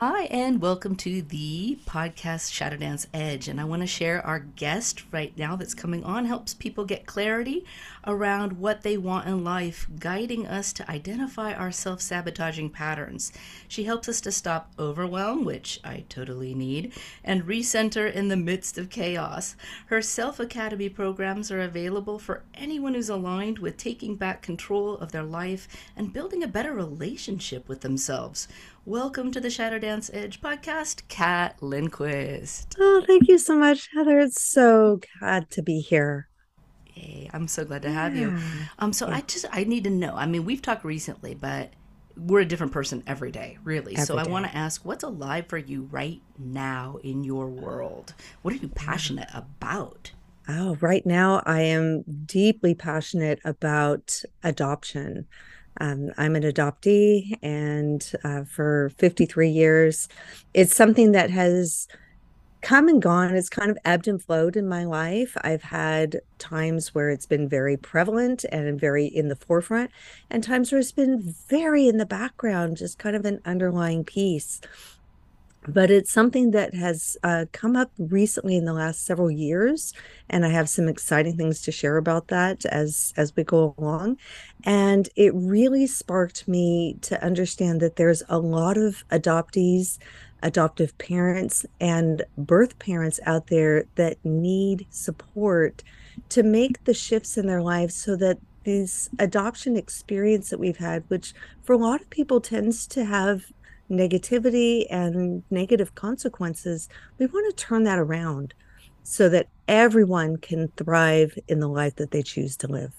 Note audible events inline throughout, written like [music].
Hi, and welcome to the podcast Shadow Dance Edge. And I want to share our guest right now that's coming on helps people get clarity around what they want in life, guiding us to identify our self sabotaging patterns. She helps us to stop overwhelm, which I totally need, and recenter in the midst of chaos. Her Self Academy programs are available for anyone who's aligned with taking back control of their life and building a better relationship with themselves. Welcome to the Shadow Dance Edge podcast, Kat Lindquist. Oh, thank you so much, Heather. It's so glad to be here. Hey, I'm so glad to have you. Um, so yeah. I just I need to know. I mean, we've talked recently, but we're a different person every day, really. Every so I want to ask, what's alive for you right now in your world? What are you passionate about? Oh, right now I am deeply passionate about adoption. Um, I'm an adoptee, and uh, for 53 years, it's something that has come and gone. It's kind of ebbed and flowed in my life. I've had times where it's been very prevalent and very in the forefront, and times where it's been very in the background, just kind of an underlying piece but it's something that has uh, come up recently in the last several years and i have some exciting things to share about that as as we go along. And it really sparked me to understand that there's a lot of adoptees adoptive parents and birth parents out there that need support to make the shifts in their lives so that this adoption experience that we've had which for a lot of people tends to have negativity and negative consequences, we want to turn that around so that everyone can thrive in the life that they choose to live.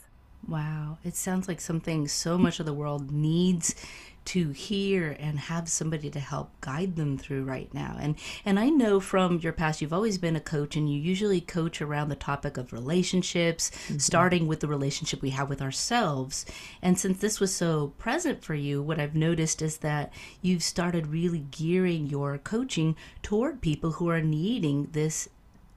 Wow. It sounds like something so much of the world needs to hear and have somebody to help guide them through right now. And and I know from your past you've always been a coach and you usually coach around the topic of relationships, mm-hmm. starting with the relationship we have with ourselves. And since this was so present for you, what I've noticed is that you've started really gearing your coaching toward people who are needing this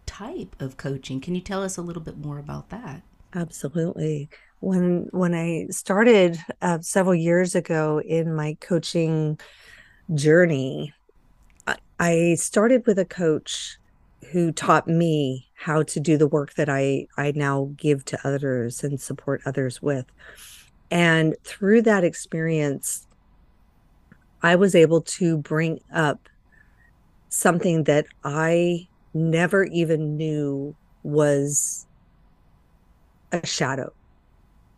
type of coaching. Can you tell us a little bit more about that? Absolutely when when I started uh, several years ago in my coaching journey, I, I started with a coach who taught me how to do the work that I I now give to others and support others with. And through that experience, I was able to bring up something that I never even knew was a shadow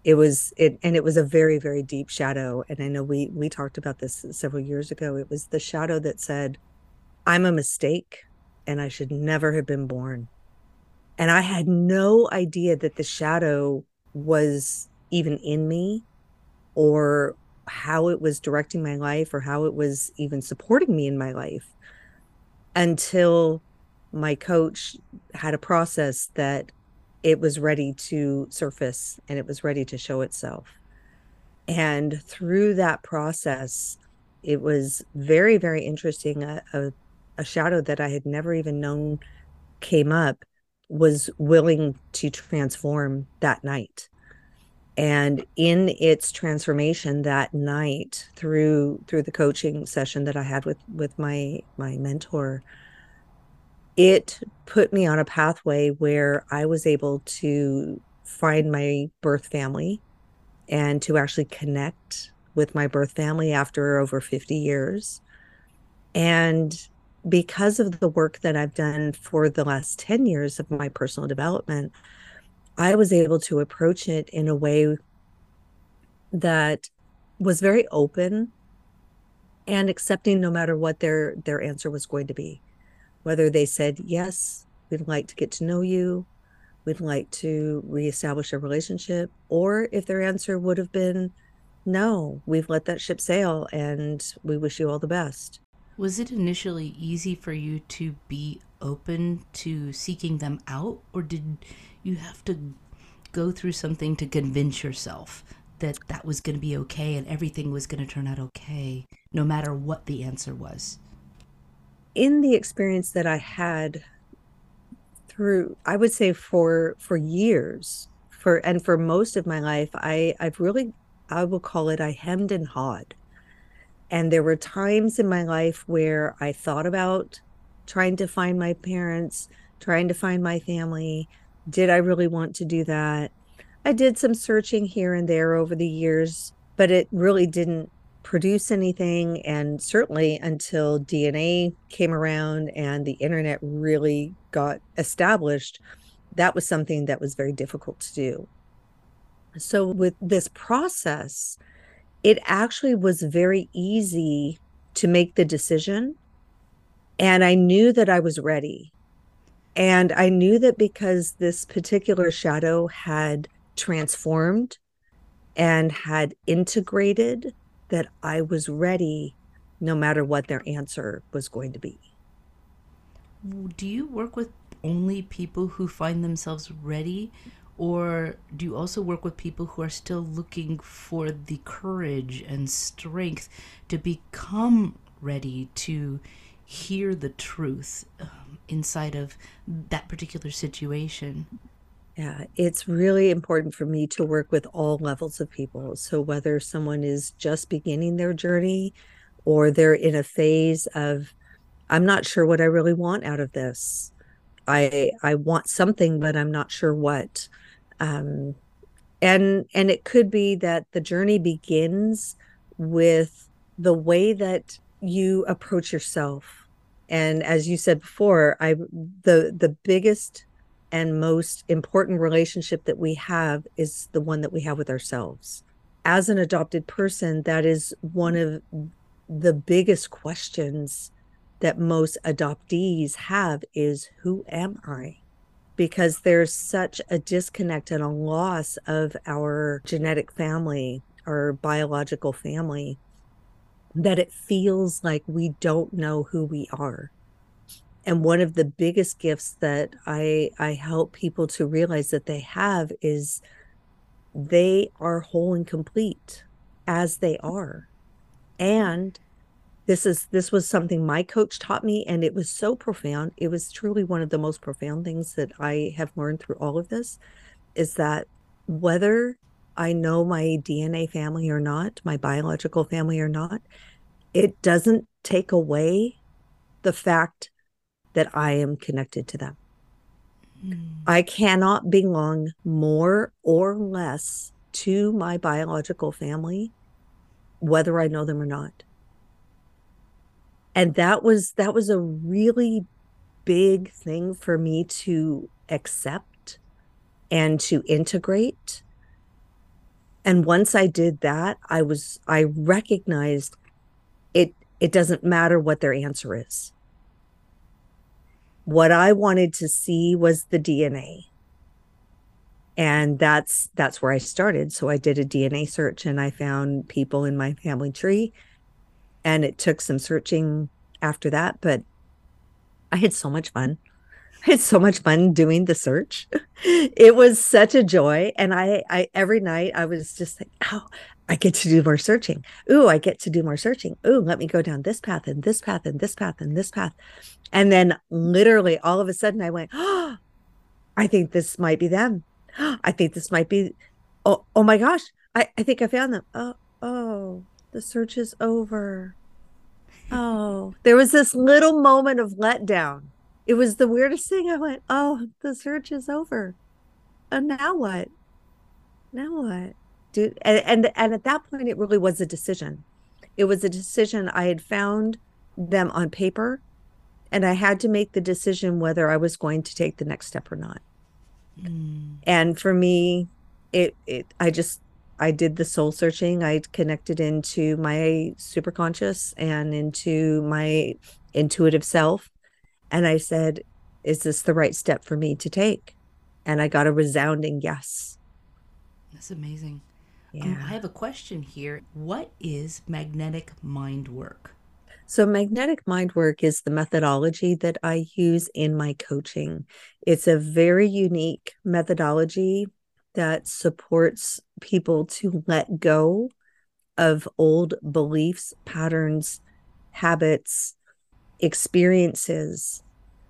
it was it and it was a very very deep shadow and i know we we talked about this several years ago. It was the shadow that said i'm a mistake and i should never have been born. And i had no idea that the shadow was even in me or how it was directing my life or how it was even supporting me in my life until my coach had a process that it was ready to surface and it was ready to show itself. And through that process, it was very, very interesting. A, a, a shadow that I had never even known came up was willing to transform that night and in its transformation that night through through the coaching session that i had with with my my mentor it put me on a pathway where I was able to find my birth family and to actually connect with my birth family after over 50 years. And because of the work that I've done for the last 10 years of my personal development, I was able to approach it in a way that was very open and accepting no matter what their their answer was going to be whether they said, Yes, we'd like to get to know you, we'd like to reestablish a relationship, or if their answer would have been, No, we've let that ship sail and we wish you all the best. Was it initially easy for you to be open to seeking them out, or did you have to go through something to convince yourself that that was going to be okay and everything was going to turn out okay, no matter what the answer was? In the experience that I had through I would say for for years for and for most of my life I I've really I will call it I hemmed and hawed And there were times in my life where I thought about trying to find my parents, trying to find my family. Did I really want to do that? I did some searching here and there over the years, but it really didn't produce anything. And certainly until DNA came around and the internet really got established, that was something that was very difficult to do. So, with this process, it actually was very easy to make the decision. And I knew that I was ready. And I knew that because this particular shadow had transformed and had integrated that I was ready no matter what their answer was going to be. Do you work with only people who find themselves ready? Or do you also work with people who are still looking for the courage and strength to become ready to hear the truth um, inside of that particular situation? Yeah, it's really important for me to work with all levels of people. So, whether someone is just beginning their journey or they're in a phase of, I'm not sure what I really want out of this. I I want something, but I'm not sure what. Um, and and it could be that the journey begins with the way that you approach yourself. And as you said before, I the the biggest and most important relationship that we have is the one that we have with ourselves. As an adopted person, that is one of the biggest questions that most adoptees have is who am I? Because there's such a disconnect and a loss of our genetic family, our biological family, that it feels like we don't know who we are and one of the biggest gifts that i i help people to realize that they have is they are whole and complete as they are. And this is this was something my coach taught me and it was so profound. It was truly one of the most profound things that i have learned through all of this is that whether i know my dna family or not my biological family or not it doesn't take away the fact that I am connected to them. Mm. I cannot belong more or less to my biological family, whether I know them or not. And that was that was a really big thing for me to accept and to integrate. And once I did that, I was I recognized it it doesn't matter what their answer is what I wanted to see was the DNA. And that's that's where I started. So I did a DNA search and I found people in my family tree. And it took some searching after that, but I had so much fun. I had so much fun doing the search. [laughs] It was such a joy. And I, I every night I was just like, oh, I get to do more searching. Ooh, I get to do more searching. Ooh, let me go down this path and this path and this path and this path. And then literally all of a sudden I went, oh, [gasps] I think this might be them. [gasps] I think this might be, oh, oh my gosh, I, I think I found them. Oh, oh, the search is over. Oh, there was this little moment of letdown. It was the weirdest thing. I went, oh, the search is over. And now what? Now what? Dude, and, and and at that point it really was a decision. It was a decision I had found them on paper and I had to make the decision whether I was going to take the next step or not. Mm. And for me, it it I just I did the soul searching. I connected into my superconscious and into my intuitive self. And I said, is this the right step for me to take? And I got a resounding yes. That's amazing. Yeah. I have a question here. What is magnetic mind work? So, magnetic mind work is the methodology that I use in my coaching. It's a very unique methodology that supports people to let go of old beliefs, patterns, habits, experiences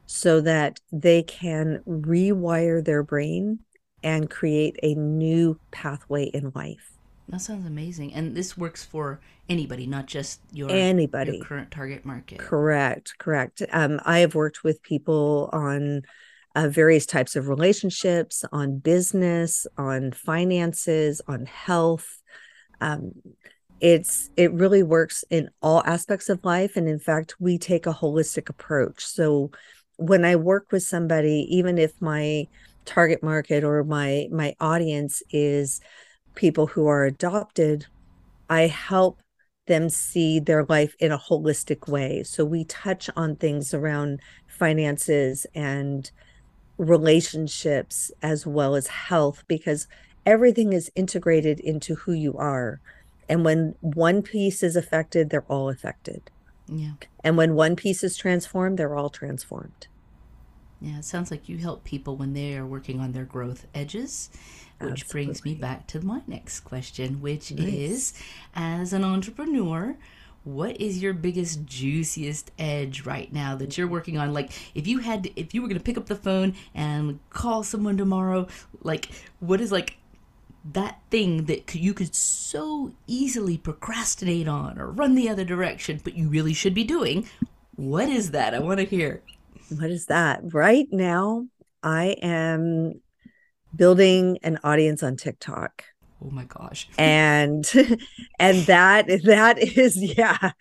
so that they can rewire their brain and create a new pathway in life. That sounds amazing. And this works for anybody, not just your anybody your current target market. Correct, correct. Um, I have worked with people on uh, various types of relationships, on business, on finances, on health. Um, it's it really works in all aspects of life, and in fact, we take a holistic approach. So when I work with somebody, even if my target market or my my audience is people who are adopted, I help them see their life in a holistic way. So we touch on things around finances and relationships as well as health because everything is integrated into who you are. And when one piece is affected, they're all affected. Yeah. And when one piece is transformed, they're all transformed. Yeah, it sounds like you help people when they are working on their growth edges, which Absolutely. brings me back to my next question, which nice. is as an entrepreneur, what is your biggest juiciest edge right now that you're mm-hmm. working on like if you had to, if you were going to pick up the phone and call someone tomorrow like what is like that thing that you could so easily procrastinate on or run the other direction but you really should be doing what is that i want to hear what is that? Right now, I am building an audience on TikTok. Oh my gosh. And [laughs] and that that is [laughs] yeah.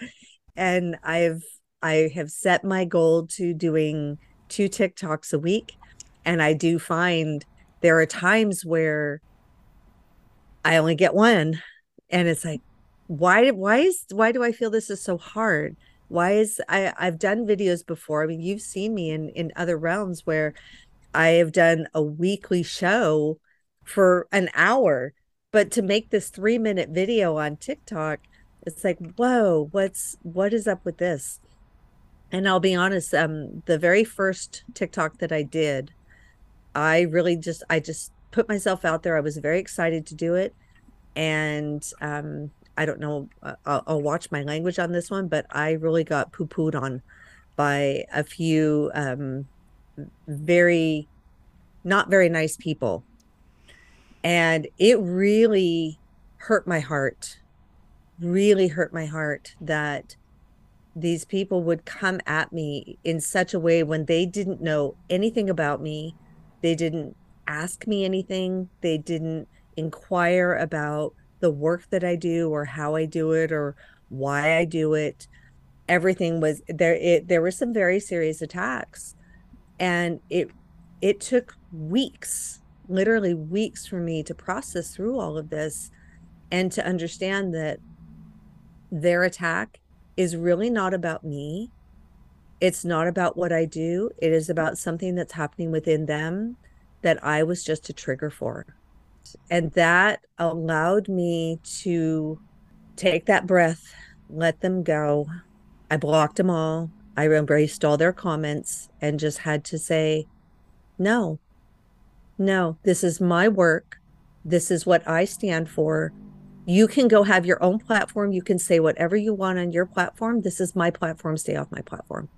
And I've I have set my goal to doing two TikToks a week and I do find there are times where I only get one and it's like why why is why do I feel this is so hard? why is i i've done videos before i mean you've seen me in in other realms where i have done a weekly show for an hour but to make this three minute video on tiktok it's like whoa what's what is up with this and i'll be honest um the very first tiktok that i did i really just i just put myself out there i was very excited to do it and um I don't know. Uh, I'll, I'll, watch my language on this one, but I really got poo pooed on by a few um, very not very nice people. And it really hurt my heart, really hurt my heart that these people would come at me in such a way when they didn't know anything about me. They didn't ask me anything. They didn't inquire about the work that I do or how I do it or why I do it. Everything was there. It, there were some very serious attacks, and it it took weeks, literally weeks, for me to process through all of this, and to understand that their attack is really not about me. It's not about what I do. It is about something that's happening within them that I was just a trigger for. And that allowed me to take that breath, let them go. I blocked them all. I embraced all their comments and just had to say, no, no, this is my work. This is what I stand for. You can go have your own platform. You can say whatever you want on your platform. This is my platform. Stay off my platform.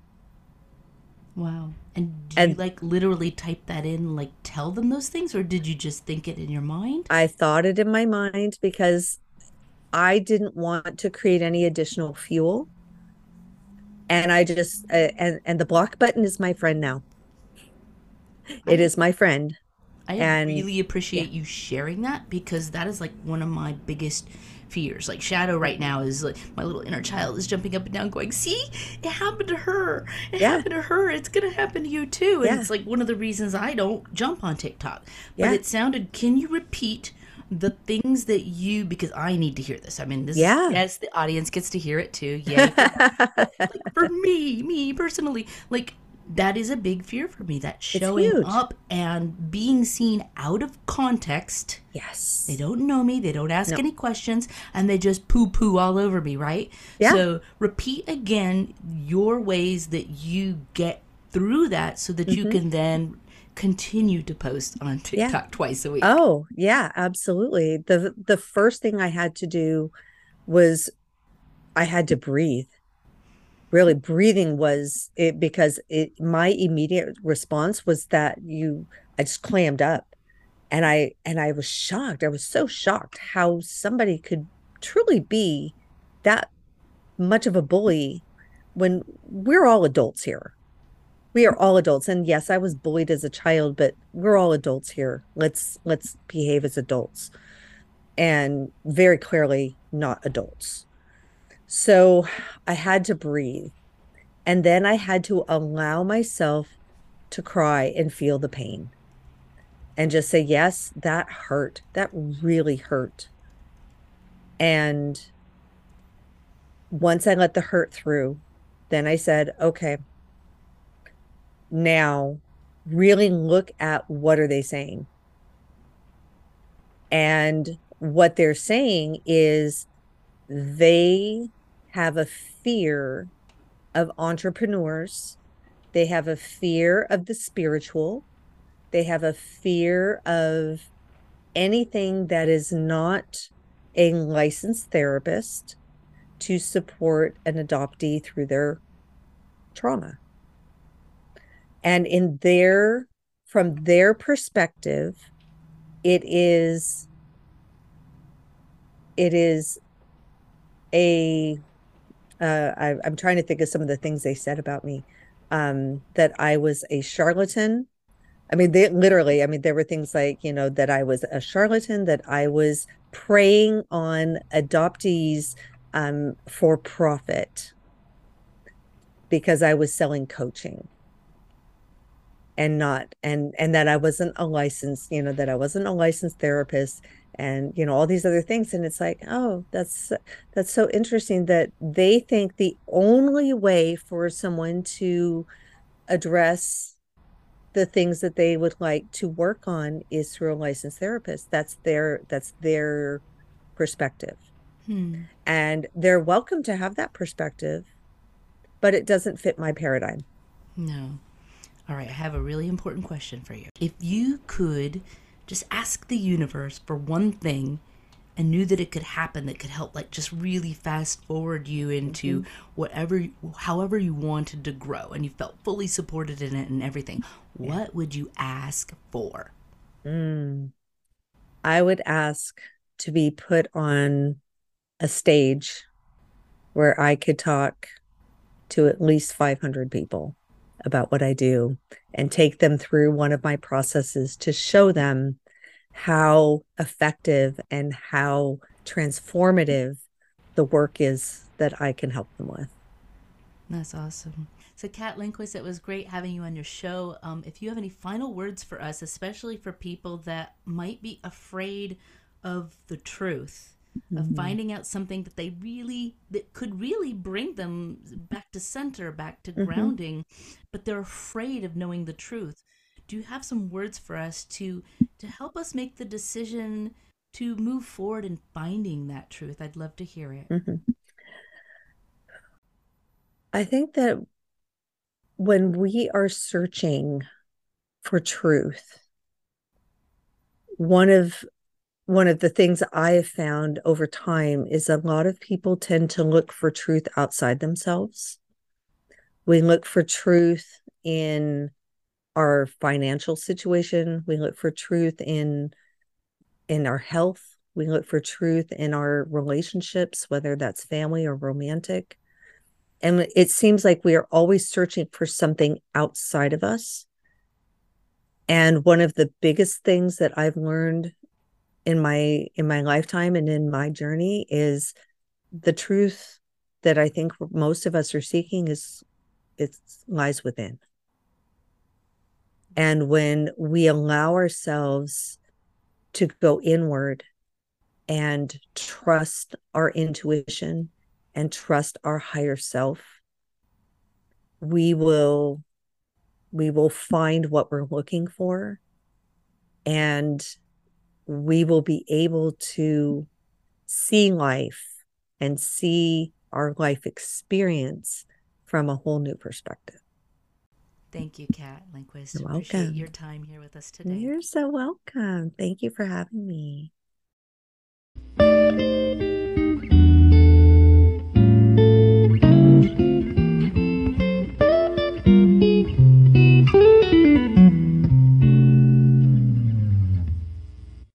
Wow. And did and, you like literally type that in, like tell them those things, or did you just think it in your mind? I thought it in my mind because I didn't want to create any additional fuel. And I just uh, and and the block button is my friend now. It is my friend. I and, really appreciate yeah. you sharing that because that is like one of my biggest fears. Like Shadow right now is like my little inner child is jumping up and down, going, "See, it happened to her. It yeah. happened to her. It's gonna happen to you too." And yeah. it's like one of the reasons I don't jump on TikTok. But yeah. it sounded. Can you repeat? The things that you because I need to hear this. I mean, this yeah. yes, the audience gets to hear it too. [laughs] Yeah, like, for me, me personally, like that is a big fear for me that showing up and being seen out of context yes they don't know me they don't ask no. any questions and they just poo poo all over me right yeah. so repeat again your ways that you get through that so that mm-hmm. you can then continue to post on TikTok yeah. twice a week. Oh, yeah, absolutely. The the first thing I had to do was I had to breathe really breathing was it because it my immediate response was that you I just clammed up and I and I was shocked. I was so shocked how somebody could truly be that much of a bully when we're all adults here. We are all adults and yes, I was bullied as a child, but we're all adults here. Let's let's behave as adults. And very clearly not adults. So I had to breathe. And then I had to allow myself to cry and feel the pain and just say, yes, that hurt. That really hurt. And once I let the hurt through, then I said, okay, now really look at what are they saying? And what they're saying is they have a fear of entrepreneurs. They have a fear of the spiritual. They have a fear of anything that is not a licensed therapist to support an adoptee through their trauma. And in their, from their perspective, it is, it is a, uh, I, I'm trying to think of some of the things they said about me. Um, that I was a charlatan. I mean, they literally, I mean, there were things like, you know, that I was a charlatan, that I was preying on adoptees um, for profit because I was selling coaching and not and and that I wasn't a licensed, you know, that I wasn't a licensed therapist and you know all these other things and it's like, oh, that's that's so interesting that they think the only way for someone to address the things that they would like to work on is through a licensed therapist. That's their that's their perspective. Hmm. And they're welcome to have that perspective, but it doesn't fit my paradigm. No. All right, I have a really important question for you. If you could just ask the universe for one thing and knew that it could happen that could help like just really fast forward you into mm-hmm. whatever however you wanted to grow and you felt fully supported in it and everything yeah. what would you ask for mm. i would ask to be put on a stage where I could talk to at least 500 people about what I do and take them through one of my processes to show them how effective and how transformative the work is that I can help them with. That's awesome. So, Kat Lindquist, it was great having you on your show. Um, if you have any final words for us, especially for people that might be afraid of the truth, mm-hmm. of finding out something that they really that could really bring them back to center, back to mm-hmm. grounding, but they're afraid of knowing the truth. Do you have some words for us to to help us make the decision to move forward in finding that truth? I'd love to hear it. Mm-hmm. I think that when we are searching for truth, one of one of the things I have found over time is a lot of people tend to look for truth outside themselves. We look for truth in our financial situation, we look for truth in in our health, we look for truth in our relationships, whether that's family or romantic. And it seems like we are always searching for something outside of us. And one of the biggest things that I've learned in my in my lifetime and in my journey is the truth that I think most of us are seeking is it lies within. And when we allow ourselves to go inward and trust our intuition and trust our higher self, we will we will find what we're looking for and we will be able to see life and see our life experience from a whole new perspective. Thank you, Kat Lindquist. You're welcome. Appreciate your time here with us today. You're so welcome. Thank you for having me.